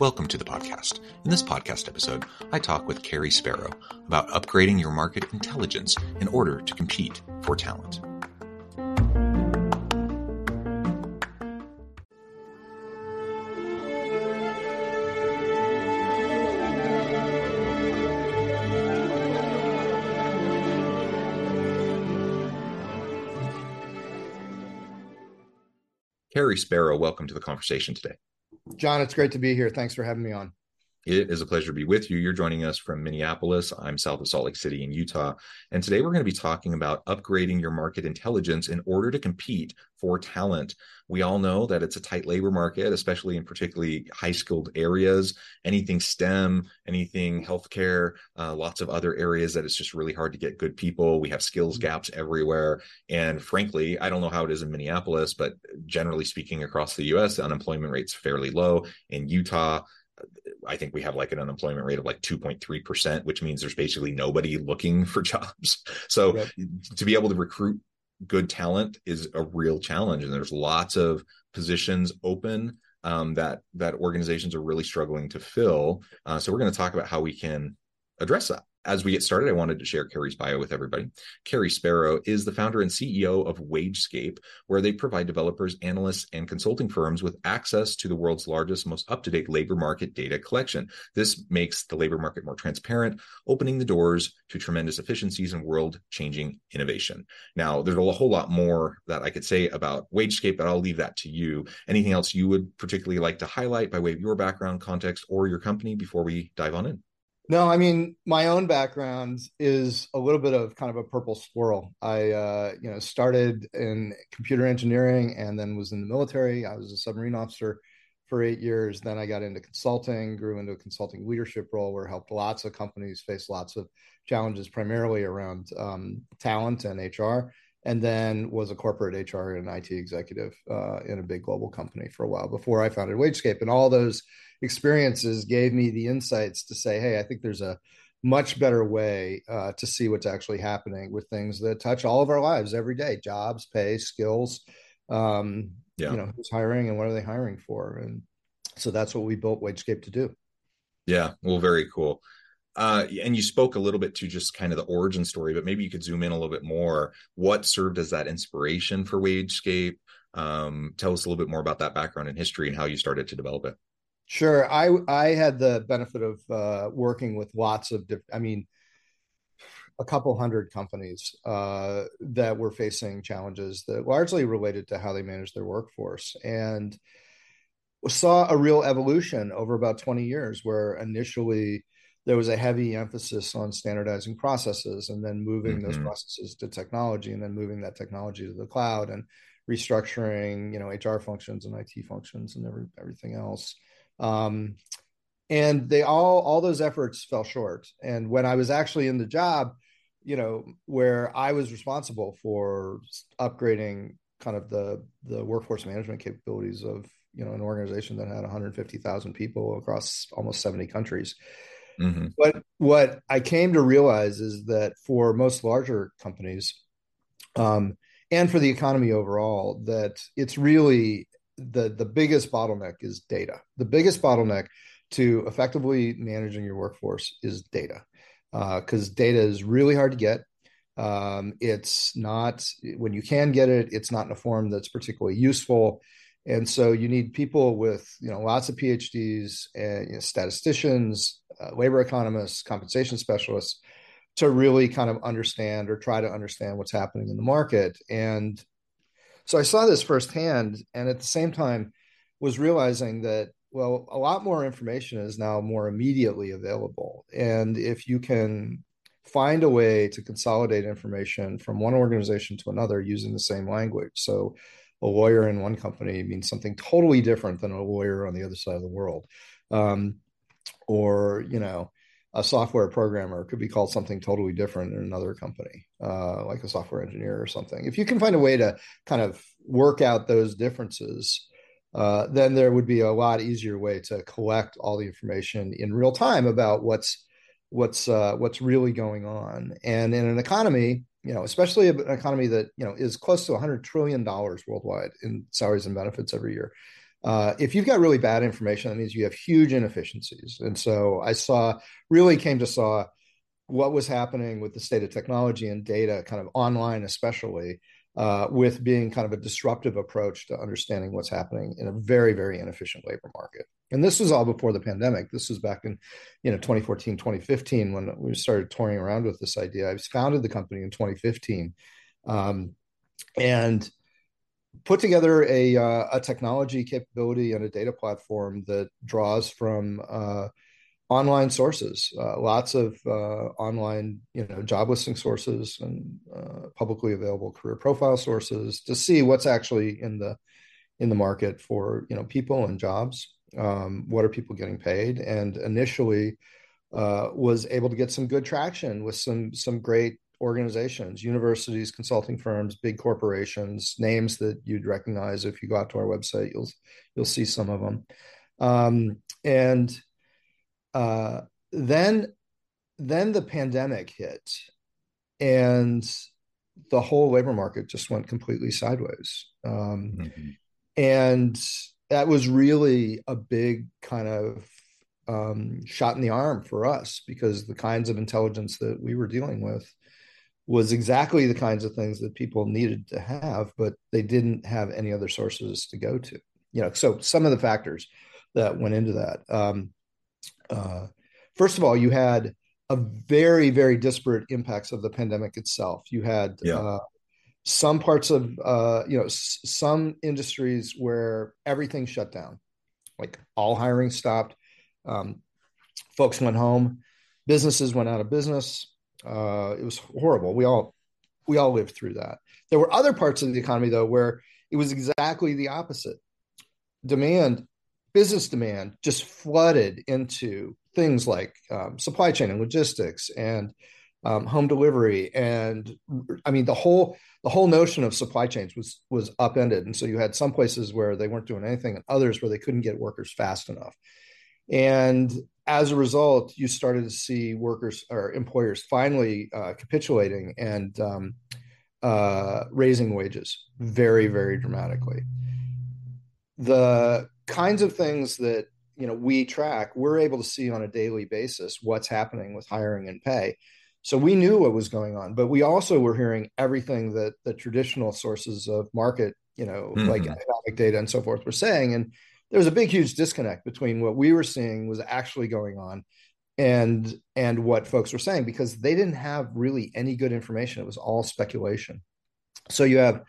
Welcome to the podcast. In this podcast episode, I talk with Cary Sparrow about upgrading your market intelligence in order to compete for talent. Cary Sparrow, welcome to the conversation today. John, it's great to be here. Thanks for having me on. It is a pleasure to be with you. You're joining us from Minneapolis. I'm south of Salt Lake City in Utah. And today we're going to be talking about upgrading your market intelligence in order to compete for talent. We all know that it's a tight labor market, especially in particularly high skilled areas, anything STEM, anything healthcare, uh, lots of other areas that it's just really hard to get good people. We have skills mm-hmm. gaps everywhere. And frankly, I don't know how it is in Minneapolis, but generally speaking, across the US, the unemployment rate's fairly low. In Utah, I think we have like an unemployment rate of like 2.3%, which means there's basically nobody looking for jobs. So yep. to be able to recruit good talent is a real challenge. And there's lots of positions open um, that that organizations are really struggling to fill. Uh, so we're going to talk about how we can address that as we get started, I wanted to share Cary's bio with everybody. Cary Sparrow is the founder and CEO of WageScape, where they provide developers, analysts, and consulting firms with access to the world's largest, most up to date labor market data collection. This makes the labor market more transparent, opening the doors to tremendous efficiencies and world changing innovation. Now, there's a whole lot more that I could say about WageScape, but I'll leave that to you. Anything else you would particularly like to highlight by way of your background, context, or your company before we dive on in? No, I mean my own background is a little bit of kind of a purple squirrel. I uh, you know started in computer engineering and then was in the military. I was a submarine officer for eight years. Then I got into consulting, grew into a consulting leadership role where I helped lots of companies face lots of challenges, primarily around um, talent and HR. And then was a corporate HR and IT executive uh, in a big global company for a while before I founded WageScape. And all those experiences gave me the insights to say, hey, I think there's a much better way uh, to see what's actually happening with things that touch all of our lives every day jobs pay skills um, yeah. you know who's hiring and what are they hiring for and so that's what we built wagescape to do yeah well very cool uh, and you spoke a little bit to just kind of the origin story but maybe you could zoom in a little bit more what served as that inspiration for wagescape um, tell us a little bit more about that background and history and how you started to develop it Sure. I I had the benefit of uh, working with lots of different. I mean, a couple hundred companies uh, that were facing challenges that largely related to how they manage their workforce, and saw a real evolution over about twenty years, where initially there was a heavy emphasis on standardizing processes and then moving mm-hmm. those processes to technology and then moving that technology to the cloud and restructuring you know hr functions and it functions and every, everything else um, and they all all those efforts fell short. And when I was actually in the job, you know, where I was responsible for upgrading kind of the the workforce management capabilities of you know an organization that had 150,000 people across almost 70 countries. Mm-hmm. But what I came to realize is that for most larger companies, um, and for the economy overall, that it's really the the biggest bottleneck is data. The biggest bottleneck to effectively managing your workforce is data, because uh, data is really hard to get. Um, it's not when you can get it, it's not in a form that's particularly useful, and so you need people with you know lots of PhDs and you know, statisticians, uh, labor economists, compensation specialists to really kind of understand or try to understand what's happening in the market. And so I saw this firsthand, and at the same time, was realizing that well, a lot more information is now more immediately available, and if you can find a way to consolidate information from one organization to another using the same language. So a lawyer in one company means something totally different than a lawyer on the other side of the world. Um, or you know a software programmer could be called something totally different in another company, uh, like a software engineer or something. If you can find a way to kind of work out those differences, uh, then there would be a lot easier way to collect all the information in real time about what's what's uh, what's really going on. And in an economy, you know, especially an economy that you know is close to 100 trillion dollars worldwide in salaries and benefits every year, uh, if you've got really bad information, that means you have huge inefficiencies. And so I saw, really came to saw what was happening with the state of technology and data, kind of online, especially uh, with being kind of a disruptive approach to understanding what's happening in a very, very inefficient labor market. And this was all before the pandemic. This was back in, you know, 2014, 2015, when we started touring around with this idea. I founded the company in 2015. Um, and put together a uh, a technology capability and a data platform that draws from uh, online sources, uh, lots of uh, online you know job listing sources and uh, publicly available career profile sources to see what's actually in the in the market for you know people and jobs. Um, what are people getting paid? And initially, uh, was able to get some good traction with some some great organizations, universities, consulting firms, big corporations, names that you'd recognize if you go out to our website. You'll you'll see some of them, um, and uh, then then the pandemic hit, and the whole labor market just went completely sideways, um, mm-hmm. and that was really a big kind of um, shot in the arm for us because the kinds of intelligence that we were dealing with was exactly the kinds of things that people needed to have, but they didn't have any other sources to go to. You know, so some of the factors that went into that. Um, uh, first of all, you had a very, very disparate impacts of the pandemic itself. You had yeah. uh, some parts of, uh, you know, s- some industries where everything shut down, like all hiring stopped. Um, folks went home, businesses went out of business uh, it was horrible. We all we all lived through that. There were other parts of the economy though where it was exactly the opposite. Demand, business demand, just flooded into things like um, supply chain and logistics and um, home delivery, and I mean the whole the whole notion of supply chains was was upended. And so you had some places where they weren't doing anything, and others where they couldn't get workers fast enough. And as a result, you started to see workers or employers finally uh, capitulating and um, uh, raising wages very, very dramatically. The kinds of things that you know we track, we're able to see on a daily basis what's happening with hiring and pay. So we knew what was going on, but we also were hearing everything that the traditional sources of market, you know, mm-hmm. like economic data and so forth, were saying, and there was a big huge disconnect between what we were seeing was actually going on and and what folks were saying because they didn't have really any good information. It was all speculation. So you have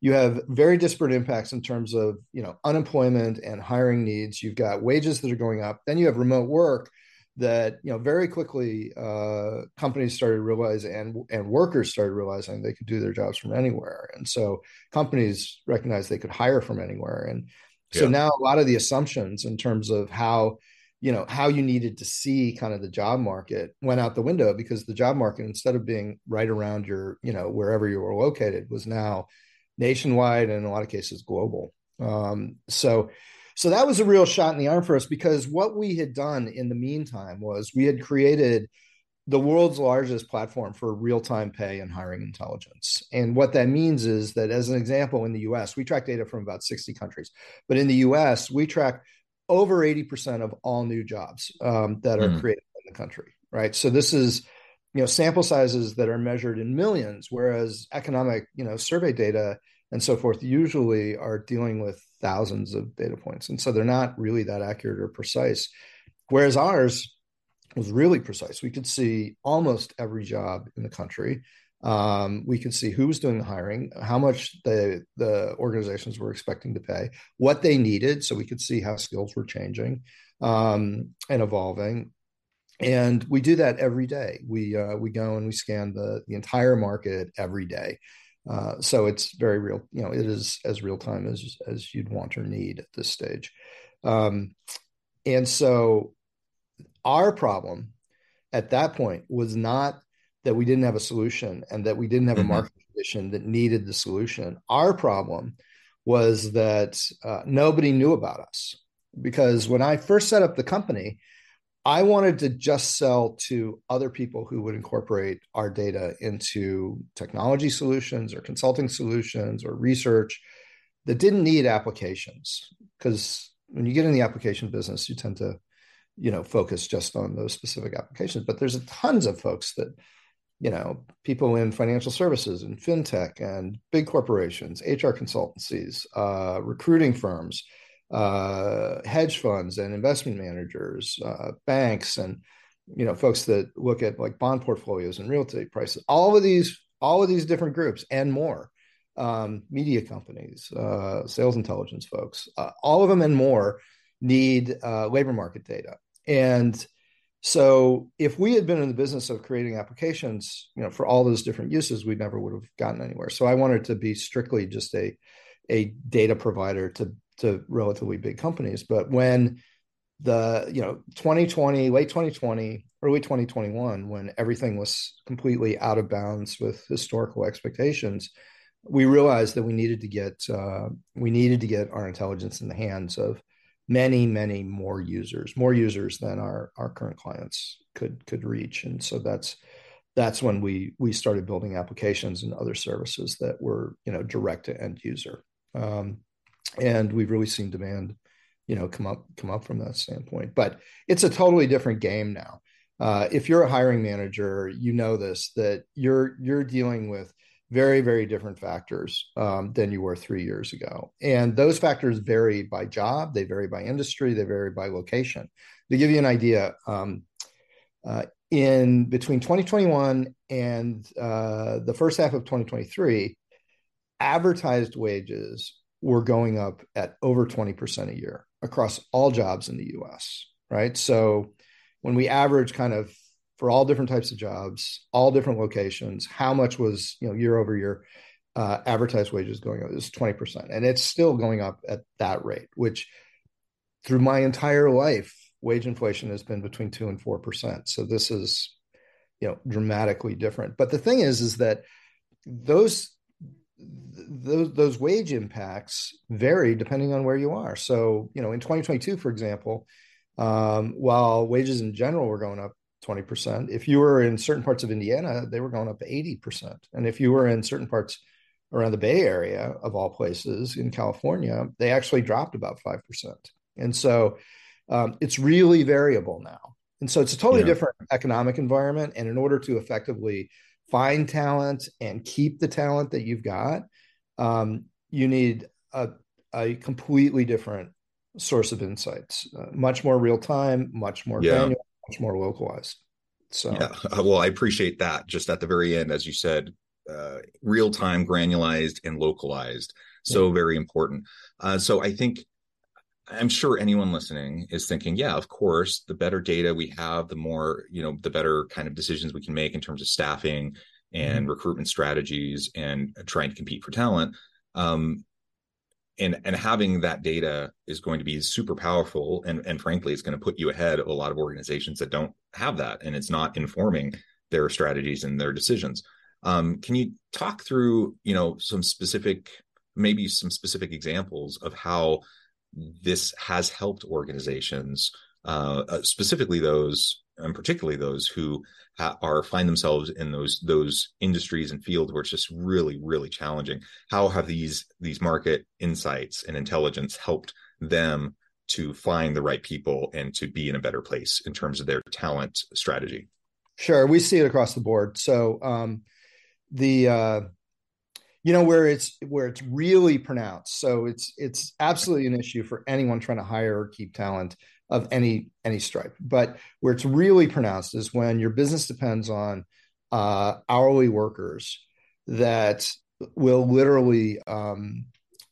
you have very disparate impacts in terms of you know unemployment and hiring needs. You've got wages that are going up. Then you have remote work that you know very quickly uh, companies started realizing and and workers started realizing they could do their jobs from anywhere. And so companies recognized they could hire from anywhere. And so yeah. now a lot of the assumptions in terms of how you know how you needed to see kind of the job market went out the window because the job market instead of being right around your you know wherever you were located was now nationwide and in a lot of cases global um, so so that was a real shot in the arm for us because what we had done in the meantime was we had created the world's largest platform for real-time pay and hiring intelligence. And what that means is that, as an example, in the U.S., we track data from about 60 countries, but in the U.S., we track over 80% of all new jobs um, that are mm. created in the country. Right. So this is you know sample sizes that are measured in millions, whereas economic you know survey data and so forth usually are dealing with thousands of data points, and so they're not really that accurate or precise. Whereas ours was really precise. We could see almost every job in the country. Um, we could see who was doing the hiring, how much the the organizations were expecting to pay, what they needed, so we could see how skills were changing um, and evolving. and we do that every day. We uh, we go and we scan the the entire market every day. Uh, so it's very real. You know, it is as real time as as you'd want or need at this stage. Um, and so our problem at that point was not that we didn't have a solution and that we didn't have mm-hmm. a market condition that needed the solution. Our problem was that uh, nobody knew about us because when I first set up the company, I wanted to just sell to other people who would incorporate our data into technology solutions or consulting solutions or research that didn't need applications. Because when you get in the application business, you tend to, you know, focus just on those specific applications. But there's tons of folks that, you know, people in financial services and fintech and big corporations, HR consultancies, uh, recruiting firms uh, hedge funds and investment managers, uh, banks, and you know folks that look at like bond portfolios and real estate prices. All of these, all of these different groups and more, um, media companies, uh, sales intelligence folks, uh, all of them and more need uh, labor market data. And so, if we had been in the business of creating applications, you know, for all those different uses, we never would have gotten anywhere. So, I wanted to be strictly just a a data provider to to relatively big companies. But when the you know 2020 late 2020 early 2021 when everything was completely out of bounds with historical expectations we realized that we needed to get uh, we needed to get our intelligence in the hands of many many more users more users than our our current clients could could reach. And so that's that's when we we started building applications and other services that were you know direct to end user. Um, and we've really seen demand you know come up come up from that standpoint. But it's a totally different game now. Uh, if you're a hiring manager you know this that you're you're dealing with very very different factors um, than you were three years ago and those factors vary by job they vary by industry they vary by location to give you an idea um, uh, in between 2021 and uh, the first half of 2023 advertised wages were going up at over 20% a year across all jobs in the US, right? So when we average kind of for all different types of jobs, all different locations, how much was, you know, year over year uh, advertised wages going up? It was 20%. And it's still going up at that rate, which through my entire life, wage inflation has been between two and 4%. So this is, you know, dramatically different. But the thing is, is that those those those wage impacts vary depending on where you are. So, you know, in 2022, for example, um, while wages in general were going up 20%, if you were in certain parts of Indiana, they were going up 80%. And if you were in certain parts around the Bay Area, of all places in California, they actually dropped about 5%. And so um, it's really variable now. And so it's a totally yeah. different economic environment. And in order to effectively find talent and keep the talent that you've got, um, you need a, a completely different source of insights, uh, much more real time, much more yeah. Much more localized. So, yeah, uh, well, I appreciate that. Just at the very end, as you said, uh, real time, granularized, and localized. So yeah. very important. Uh, so I think I'm sure anyone listening is thinking, yeah, of course, the better data we have, the more, you know, the better kind of decisions we can make in terms of staffing and mm-hmm. recruitment strategies and trying to compete for talent. Um, and and having that data is going to be super powerful and and frankly it's going to put you ahead of a lot of organizations that don't have that and it's not informing their strategies and their decisions. Um, can you talk through you know some specific maybe some specific examples of how this has helped organizations, uh, uh, specifically those, and particularly those who are find themselves in those those industries and fields where it's just really, really challenging. How have these these market insights and intelligence helped them to find the right people and to be in a better place in terms of their talent strategy? Sure, we see it across the board. So um, the uh, you know where it's where it's really pronounced so it's it's absolutely an issue for anyone trying to hire or keep talent of any any stripe. But where it's really pronounced is when your business depends on uh, hourly workers that will literally um,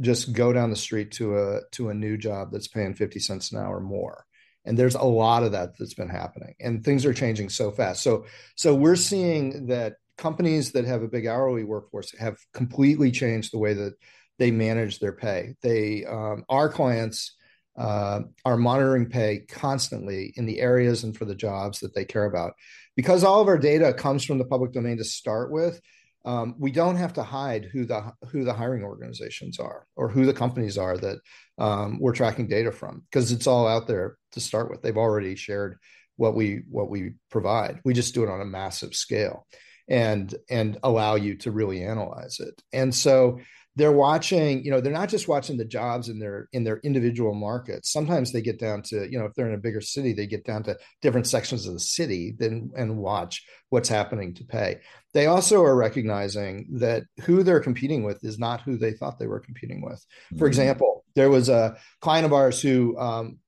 just go down the street to a to a new job that's paying 50 cents an hour more. And there's a lot of that that's been happening and things are changing so fast. So so we're seeing that companies that have a big hourly workforce have completely changed the way that they manage their pay. They um, our clients uh, are monitoring pay constantly in the areas and for the jobs that they care about because all of our data comes from the public domain to start with um, we don't have to hide who the who the hiring organizations are or who the companies are that um, we're tracking data from because it's all out there to start with. They've already shared what we what we provide. We just do it on a massive scale and and allow you to really analyze it. And so they're watching you know they're not just watching the jobs in their in their individual markets. Sometimes they get down to you know if they're in a bigger city they get down to different sections of the city then and watch what's happening to pay. They also are recognizing that who they're competing with is not who they thought they were competing with. Mm-hmm. for example there was a client of ours who um,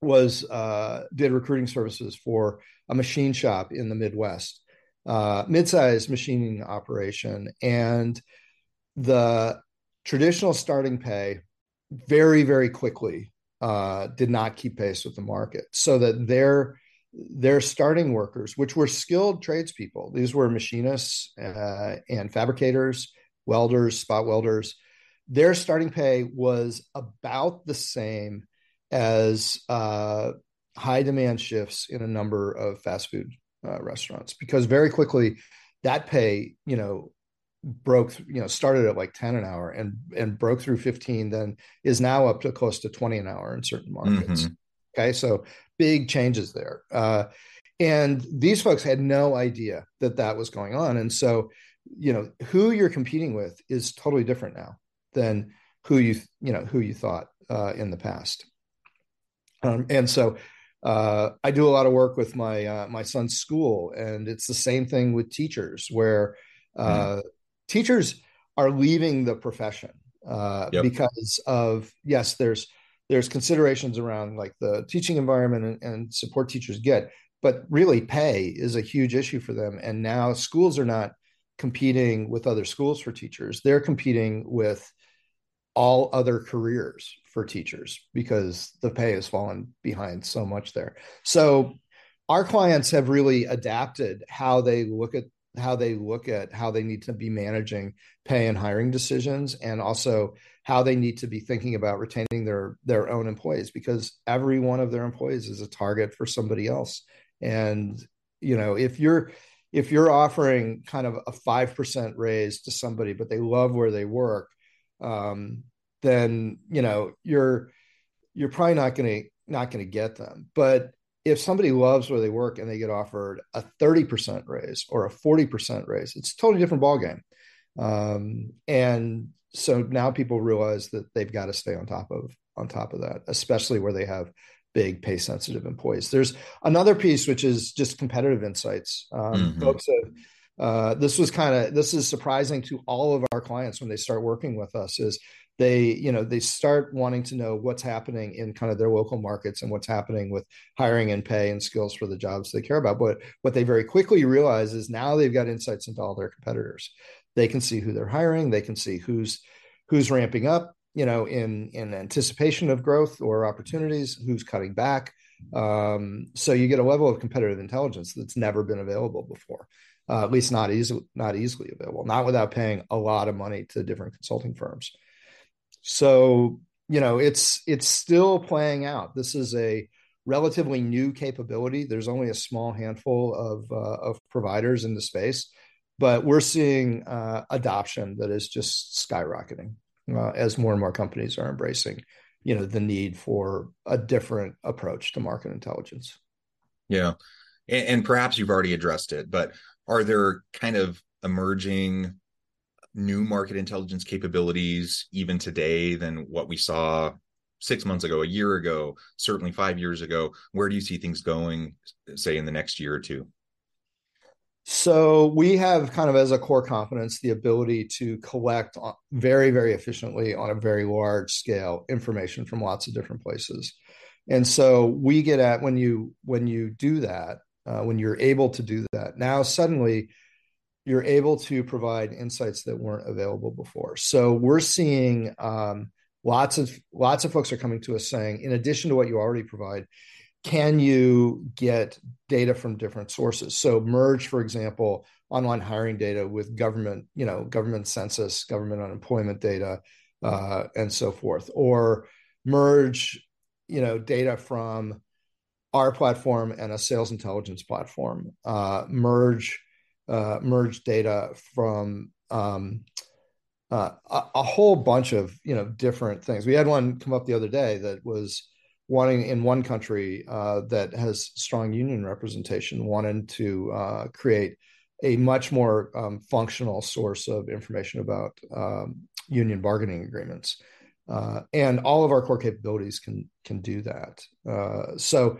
was uh, did recruiting services for a machine shop in the midwest uh, mid-sized machining operation. And the traditional starting pay very very quickly uh, did not keep pace with the market so that their their starting workers which were skilled tradespeople these were machinists uh, and fabricators welders spot welders their starting pay was about the same as uh, high demand shifts in a number of fast food uh, restaurants because very quickly that pay you know broke you know started at like 10 an hour and and broke through 15 then is now up to close to 20 an hour in certain markets. Mm-hmm. okay so big changes there. Uh, and these folks had no idea that that was going on. And so you know who you're competing with is totally different now than who you you know who you thought uh, in the past. Um, and so uh, I do a lot of work with my uh, my son's school, and it's the same thing with teachers, where uh, mm teachers are leaving the profession uh, yep. because of yes, there's there's considerations around like the teaching environment and, and support teachers get, but really pay is a huge issue for them. And now schools are not competing with other schools for teachers; they're competing with all other careers for teachers because the pay has fallen behind so much there. So our clients have really adapted how they look at how they look at how they need to be managing pay and hiring decisions and also how they need to be thinking about retaining their their own employees because every one of their employees is a target for somebody else. And you know if you're if you're offering kind of a 5% raise to somebody but they love where they work um, then you know you're you're probably not going to not going to get them. But if somebody loves where they work and they get offered a 30% raise or a 40% raise, it's a totally different ballgame. Um, and so now people realize that they've got to stay on top of on top of that, especially where they have big pay sensitive employees. There's another piece which is just competitive insights. Um, mm-hmm. Folks have uh, this was kind of this is surprising to all of our clients when they start working with us is they you know they start wanting to know what's happening in kind of their local markets and what's happening with hiring and pay and skills for the jobs they care about. But what they very quickly realize is now they've got insights into all their competitors. They can see who they're hiring. They can see who's who's ramping up you know in in anticipation of growth or opportunities who's cutting back. Um, so you get a level of competitive intelligence that's never been available before uh, at least not easily not easily available not without paying a lot of money to different consulting firms so, you know, it's it's still playing out. This is a relatively new capability. There's only a small handful of uh, of providers in the space, but we're seeing uh, adoption that is just skyrocketing uh, as more and more companies are embracing, you know, the need for a different approach to market intelligence. Yeah, and, and perhaps you've already addressed it, but are there kind of emerging new market intelligence capabilities even today than what we saw six months ago, a year ago, certainly five years ago? Where do you see things going, say, in the next year or two? So we have kind of as a core competence the ability to collect very, very efficiently on a very large scale information from lots of different places. And so we get at when you when you do that, uh, when you're able to do that, now suddenly you're able to provide insights that weren't available before. So we're seeing um, lots of lots of folks are coming to us saying, in addition to what you already provide, can you get data from different sources? So merge, for example, online hiring data with government, you know, government census, government unemployment data, uh, and so forth, or merge, you know, data from our platform and a sales intelligence platform. Uh, merge uh, merge data from um, uh, a, a, whole bunch of you know different things. We had one come up the other day that was wanting in one country uh, that has strong union representation, wanted to uh, create a much more um, functional source of information about um, union bargaining agreements. Uh, and all of our core capabilities can can do that. Uh, so,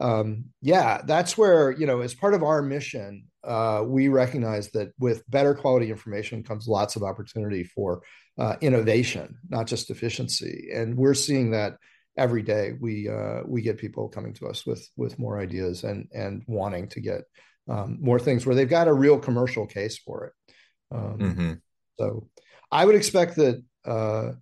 um, yeah, that's where you know, as part of our mission, uh, we recognize that with better quality information comes lots of opportunity for uh, innovation, not just efficiency. And we're seeing that every day. We uh, we get people coming to us with with more ideas and and wanting to get um, more things where they've got a real commercial case for it. Um, mm-hmm. So I would expect that uh,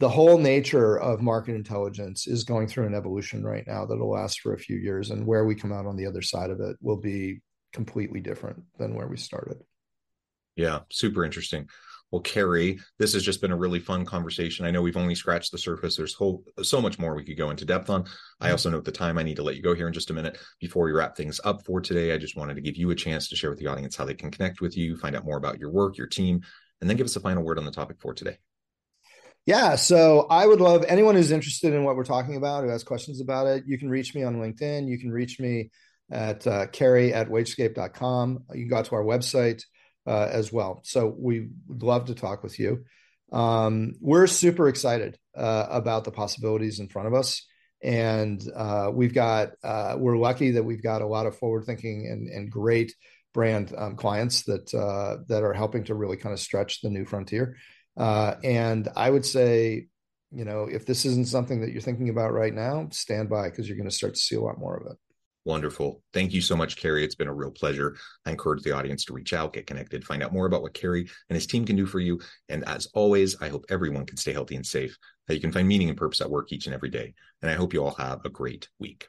the whole nature of market intelligence is going through an evolution right now that'll last for a few years, and where we come out on the other side of it will be completely different than where we started. Yeah, super interesting. Well, Cary, this has just been a really fun conversation. I know we've only scratched the surface. There's whole, so much more we could go into depth on. I mm-hmm. also note the time. I need to let you go here in just a minute before we wrap things up for today. I just wanted to give you a chance to share with the audience how they can connect with you, find out more about your work, your team, and then give us a final word on the topic for today. Yeah, so I would love anyone who's interested in what we're talking about, who has questions about it. You can reach me on LinkedIn. You can reach me at uh, cary at wagescape.com. You can go to our website uh, as well. So we would love to talk with you. Um, we're super excited uh, about the possibilities in front of us. And uh, we've got, uh, we're lucky that we've got a lot of forward thinking and, and great brand um, clients that, uh, that are helping to really kind of stretch the new frontier. Uh, and I would say, you know, if this isn't something that you're thinking about right now, stand by because you're going to start to see a lot more of it. Wonderful. Thank you so much, Cary. It's been a real pleasure. I encourage the audience to reach out, get connected, find out more about what Cary and his team can do for you. And as always, I hope everyone can stay healthy and safe, that you can find meaning and purpose at work each and every day. And I hope you all have a great week.